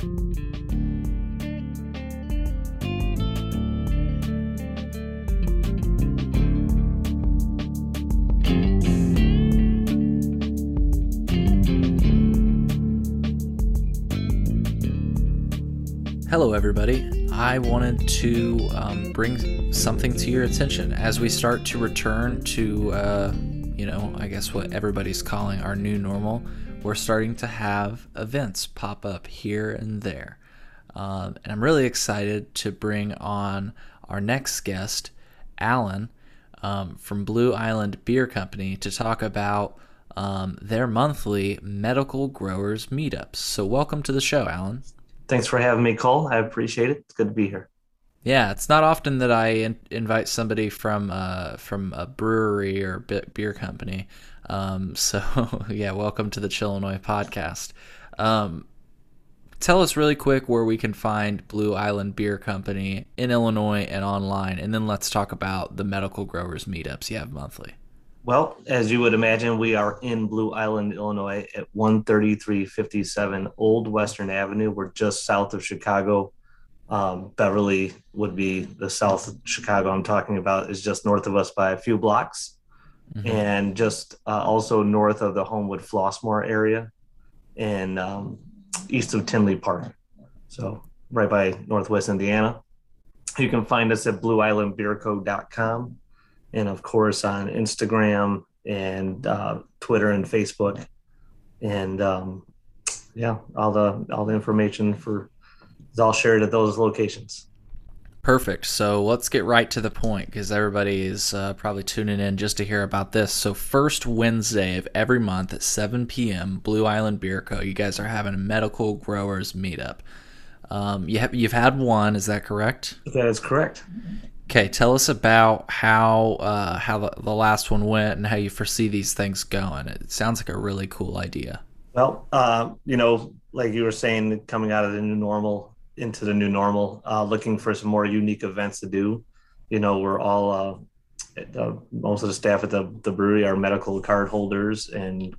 Hello, everybody. I wanted to um, bring something to your attention as we start to return to, uh, you know, I guess what everybody's calling our new normal. We're starting to have events pop up here and there. Um, and I'm really excited to bring on our next guest, Alan um, from Blue Island Beer Company, to talk about um, their monthly medical growers meetups. So, welcome to the show, Alan. Thanks for having me, Cole. I appreciate it. It's good to be here. Yeah, it's not often that I in- invite somebody from uh, from a brewery or beer company. Um, so yeah, welcome to the Chillinois podcast. Um, tell us really quick where we can find Blue Island Beer Company in Illinois and online, and then let's talk about the medical growers meetups you have monthly. Well, as you would imagine, we are in Blue Island, Illinois at 13357 Old Western Avenue. We're just south of Chicago. Um, Beverly would be the south of Chicago I'm talking about, is just north of us by a few blocks. Mm-hmm. And just uh, also north of the Homewood Flossmoor area and um, east of Tinley Park. So, right by Northwest Indiana. You can find us at blueislandbeerco.com and of course on Instagram and uh, Twitter and Facebook, and um, yeah, all the all the information for is all shared at those locations. Perfect. So let's get right to the point because everybody is uh, probably tuning in just to hear about this. So, first Wednesday of every month at 7 p.m., Blue Island Beer Co., you guys are having a medical growers meetup. Um, you have, you've had one, is that correct? That is correct. Okay, tell us about how uh, how the, last one went and how you foresee these things going. It sounds like a really cool idea. Well, uh, you know, like you were saying, coming out of the new normal into the new normal, uh, looking for some more unique events to do. You know, we're all uh, most of the staff at the, the brewery are medical card holders and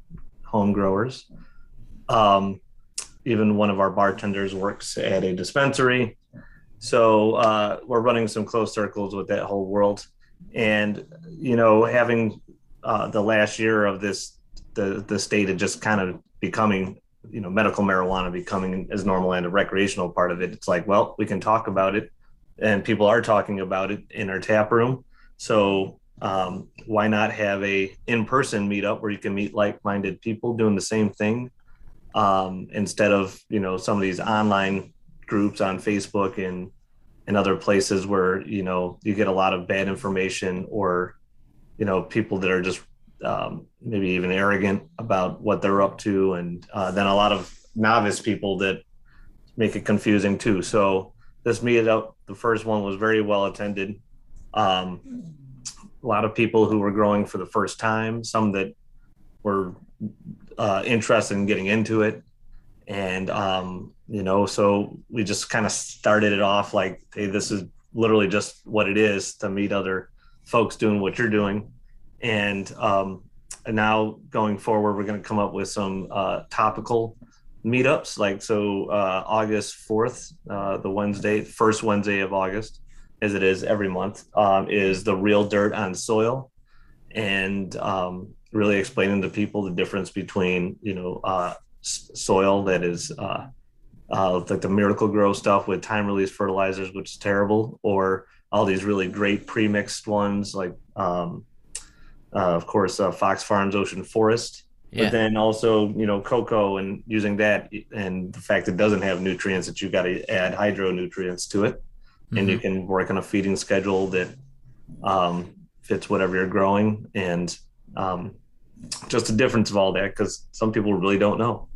home growers. Um, even one of our bartenders works at a dispensary so uh, we're running some close circles with that whole world, and you know, having uh, the last year of this, the the state of just kind of becoming, you know, medical marijuana becoming as normal and a recreational part of it. It's like, well, we can talk about it, and people are talking about it in our tap room. So um, why not have a in-person meetup where you can meet like-minded people doing the same thing um, instead of you know some of these online groups on Facebook and and other places where you know you get a lot of bad information or you know people that are just um, maybe even arrogant about what they're up to and uh, then a lot of novice people that make it confusing too. So this meetup the first one was very well attended. Um, a lot of people who were growing for the first time some that were uh, interested in getting into it. And um, you know so we just kind of started it off like hey this is literally just what it is to meet other folks doing what you're doing and, um, and now going forward we're going to come up with some uh, topical meetups like so uh, august 4th uh, the wednesday first wednesday of august as it is every month um, is the real dirt on soil. And um, really explaining to people the difference between you know uh, soil that is uh, uh, like the Miracle-Gro stuff with time release fertilizers, which is terrible, or all these really great pre-mixed ones like, um, of course, uh, Fox Farms Ocean Forest. Yeah. But then also, you know, coco and using that and the fact it doesn't have nutrients that you got to add hydro nutrients to it. Mm-hmm. And you mm-hmm. can work on a feeding schedule that um, fits whatever you're growing. And um, just the difference of all that because some people really don't know.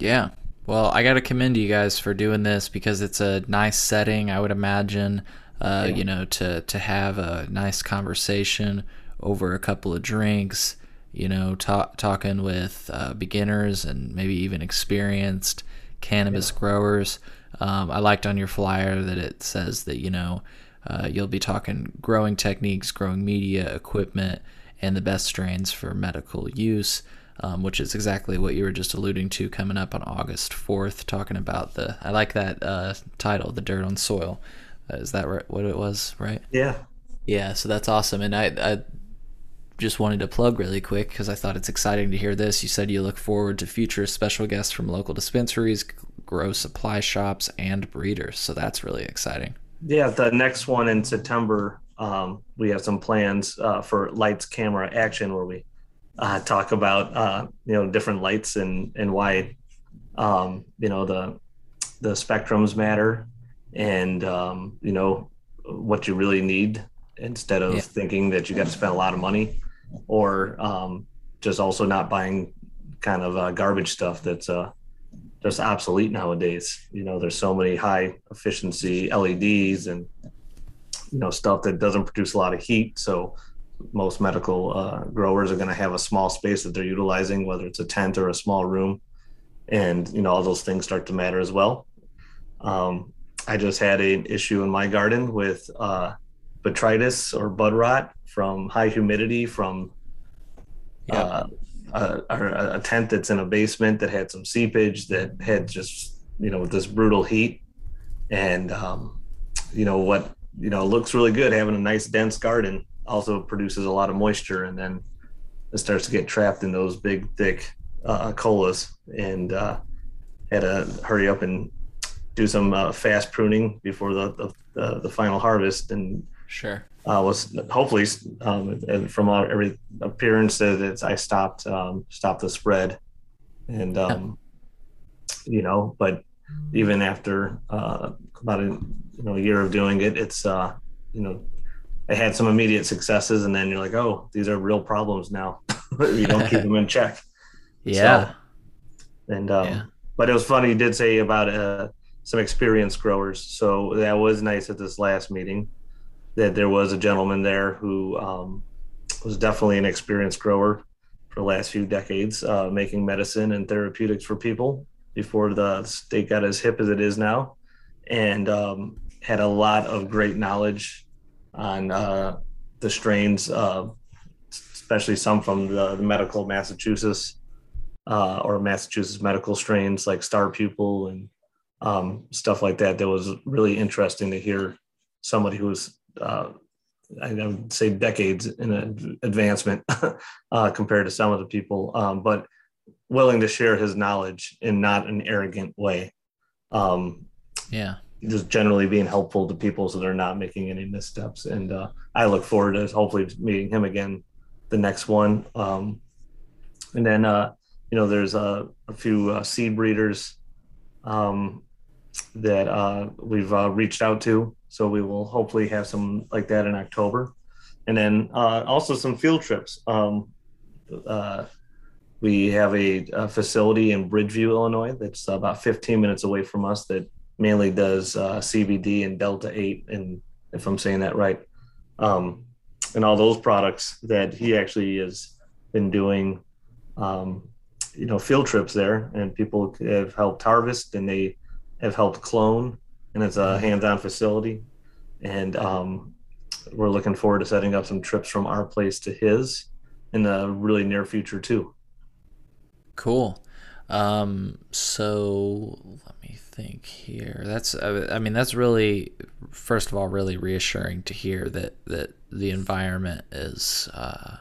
Yeah. Well, I got to commend you guys for doing this because it's a nice setting, I would imagine. Uh, yeah. You know, to to have a nice conversation over a couple of drinks. You know, talk, talking with uh, beginners and maybe even experienced cannabis yeah. growers. Um, I liked on your flyer that it says that you know uh, you'll be talking growing techniques, growing media, equipment, and the best strains for medical use. um, which is exactly what you were just alluding to coming up on August 4th, talking about the, I like that uh, title, The Dirt on Soil. Uh, is that right, what it was, right? Yeah. Yeah, so that's awesome. And I, I just wanted to plug really quick because I thought it's exciting to hear this. You said you look forward to future special guests from local dispensaries, grow supply shops, and breeders. So that's really exciting. Yeah, the next one in September, um, we have some plans uh, for lights, camera, action, where we uh, talk about uh, you know different lights and and why um, you know the the spectrums matter, and um, you know what you really need instead of yeah. thinking that you got to spend a lot of money or um, just also not buying kind of uh, garbage stuff that's uh, just obsolete nowadays. You know, there's so many high efficiency LEDs and you know stuff that doesn't produce a lot of heat. So most medical uh, growers are going to have a small space that they're utilizing, whether it's a tent or a small room, and you know all those things start to matter as well. Um, I just had an issue in my garden with uh, botrytis or bud rot from high humidity from uh, a, a, a, tent that's in a basement that had some seepage that had just you know this brutal heat. And um, you know what you know looks really good having a nice dense garden also produces a lot of moisture and then it starts to get trapped in those big thick uh, colas and uh, had to hurry up and do some uh, fast pruning before the, the, the, the final harvest and Sure. Uh, was hopefully um, from every appearance that I stopped um, stopped the spread, and um, you know, but even after uh, about a you know a year of doing it, it's uh, you know, I had some immediate successes, and then you're like, oh, these are real problems now. you don't keep them in check. Yeah. So, and um, yeah. but it was funny. You did say about uh, some experienced growers, so that was nice at this last meeting that there was a gentleman there who um, was definitely an experienced grower for the last few decades, uh, making medicine and therapeutics for people before the state got as hip as it is now, and um, had a lot of great knowledge on uh, the strains, uh, especially some from the, the medical Massachusetts uh, or Massachusetts medical strains like star pupil and um, stuff like that. That was really interesting to hear somebody who was uh, I would say decades in advancement uh, compared to some of the people, um, but willing to share his knowledge in not an arrogant way. Um, yeah, just generally being helpful to people so they're not making any missteps. And uh, I look forward to hopefully meeting him again the next one. Um, and then uh, you know, there's a, a few uh, seed breeders um, that uh, we've uh, reached out to. So we will hopefully have some like that in October, and then uh, also some field trips. Um, uh, we have a, a, facility in Bridgeview, Illinois, that's about 15 minutes away from us. That mainly does uh, CBD and Delta 8, and if I'm saying that right, um, and all those products that he actually has been doing. Um, you know, field trips there, and people have helped harvest, and they have helped clone, and it's a mm-hmm. hands-on facility. And um, we're looking forward to setting up some trips from our place to his in the really near future too. Cool. Um, so let me think here. That's I mean that's really first of all really reassuring to hear that that the environment is uh,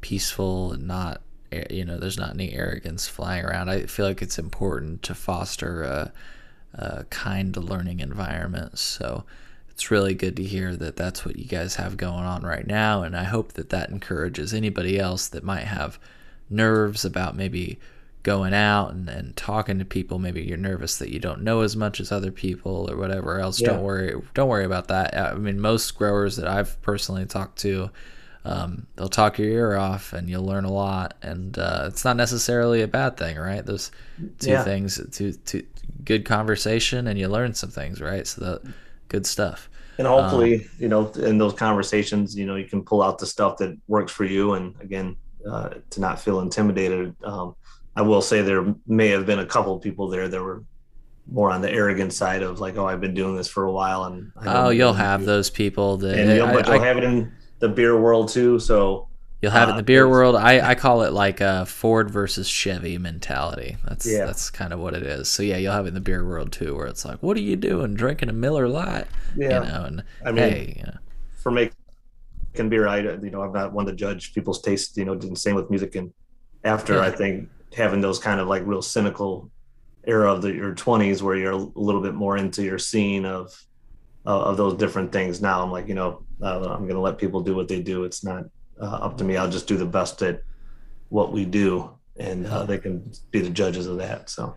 peaceful and not you know there's not any arrogance flying around. I feel like it's important to foster a uh, kind learning environment. So it's really good to hear that that's what you guys have going on right now. And I hope that that encourages anybody else that might have nerves about maybe going out and, and talking to people. Maybe you're nervous that you don't know as much as other people or whatever else. Yeah. Don't worry. Don't worry about that. I mean, most growers that I've personally talked to, um, they'll talk your ear off and you'll learn a lot. And uh, it's not necessarily a bad thing, right? Those two yeah. things, two, two, good conversation and you learn some things, right? So the good stuff. And hopefully, um, you know, in those conversations, you know, you can pull out the stuff that works for you. And again, uh, to not feel intimidated. Um, I will say there may have been a couple of people there that were more on the arrogant side of like, oh, I've been doing this for a while, and oh, you'll have those people that, and you'll, but I, you'll I, have it in the beer world too. So You'll have it in Uh, the beer world. I, I call it like a Ford versus Chevy mentality. That's Yeah. that's kind of what it is. So yeah, you'll have it in the beer world too, where it's like, what are you doing, drinking a Miller Lite? Yeah. You know, and I mean, hey, you know, for making beer, I you know I'm not one to judge people's taste. You know, the same with music. And after Yeah. I think having those kind of like real cynical era of the, your 20s where you're a little bit more into your scene of of those different things. Now I'm like, you know, uh, I'm gonna let people do what they do. It's not uh, up to me. I'll just do the best at what we do, and uh, they can be the judges of that. So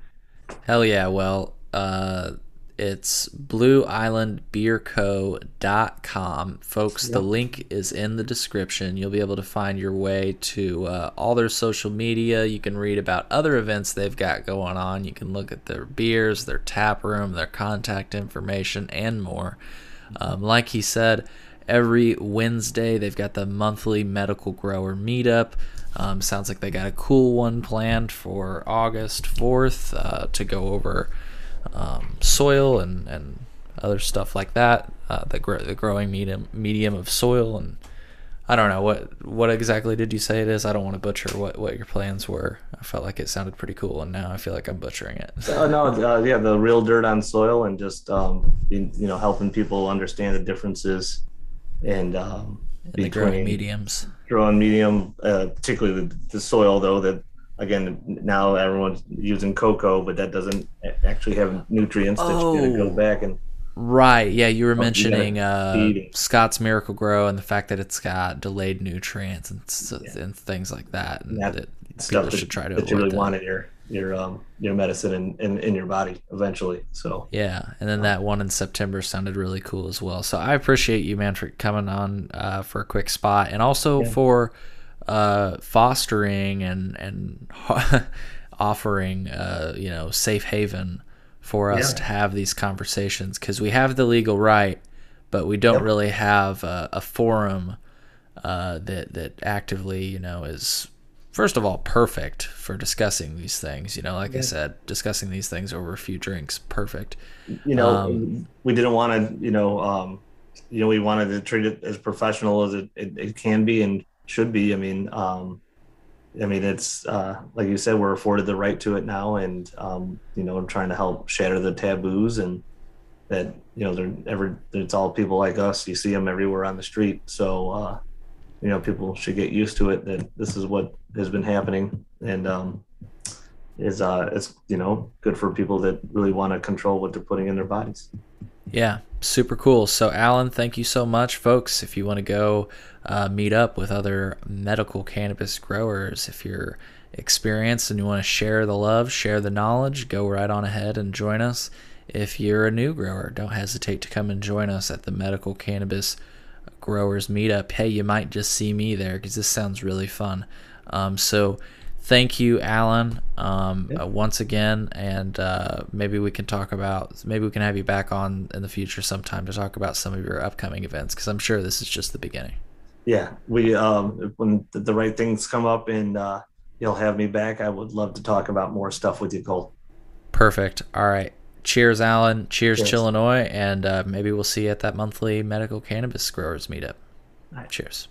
hell yeah. Well, uh, it's blueislandbeerco.com. Folks, the link is in the description. You'll be able to find your way to uh, all their social media. You can read about other events they've got going on. You can look at their beers, their tap room, their contact information, and more. Um, like he said, every Wednesday they've got the monthly medical grower meetup. Um, sounds like they got a cool one planned for August 4th uh, to go over um, soil and, and other stuff like that. Uh, the, gr- the growing medium medium of soil and I don't know what what exactly did you say it is. I don't want to butcher what, what your plans were. I felt like it sounded pretty cool, and now I feel like I'm butchering it. Uh, no, uh, yeah, the real dirt on soil and just um, you, you know helping people understand the differences and um, In the growing between mediums. growing medium, uh, particularly the, the soil though that again now everyone's using coco, but that doesn't actually have nutrients that you gotta go Oh. back and Right. Yeah, you were Oh, mentioning uh. Scott's Miracle-Gro and the fact that it's got delayed nutrients and, s and things like that, and That that stuff people that, should try to that you really that. want in your your um your medicine and in, in your body eventually. So Yeah, and then that one in September sounded really cool as well. So I appreciate you, man, for coming on uh, for a quick spot, and also Yeah. for uh, fostering and and offering, uh, you know, safe haven for us Yeah. to have these conversations because we have the legal right, but we don't Yep. really have a, a forum uh, that that actively, you know, is first of all perfect for discussing these things. You know, like I said, discussing these things over a few drinks, perfect. you know Um, we didn't want to you know um you know we wanted to treat it as professional as it, it, it can be and should be. I mean um i mean it's uh like you said we're afforded the right to it now and um you know i'm trying to help shatter the taboos and that you know they're ever it's all people like us. You see them everywhere on the street. So uh you know people should get used to it that this is what has been happening. And um is uh it's you know good for people that really want to control what they're putting in their bodies Yeah, super cool. So, Alan, thank you so much, folks. If you want to go uh, meet up with other medical cannabis growers, if you're experienced and you want to share the love, share the knowledge, go right on ahead and join us. If you're a new grower, don't hesitate to come and join us at the Medical Cannabis Growers Meetup. Hey, you might just see me there because this sounds really fun. Um, so, thank you, Alan, um, Yeah. uh, once again, and uh, maybe we can talk about maybe we can have you back on in the future sometime to talk about some of your upcoming events because I'm sure this is just the beginning. yeah we um when the, right things come up and uh you'll have me back i would love to talk about more stuff with you cole Perfect. All right. Cheers, Alan. Cheers, Cheers. Chillinois, and uh, maybe we'll see you at that monthly medical cannabis growers meetup. Right. Cheers.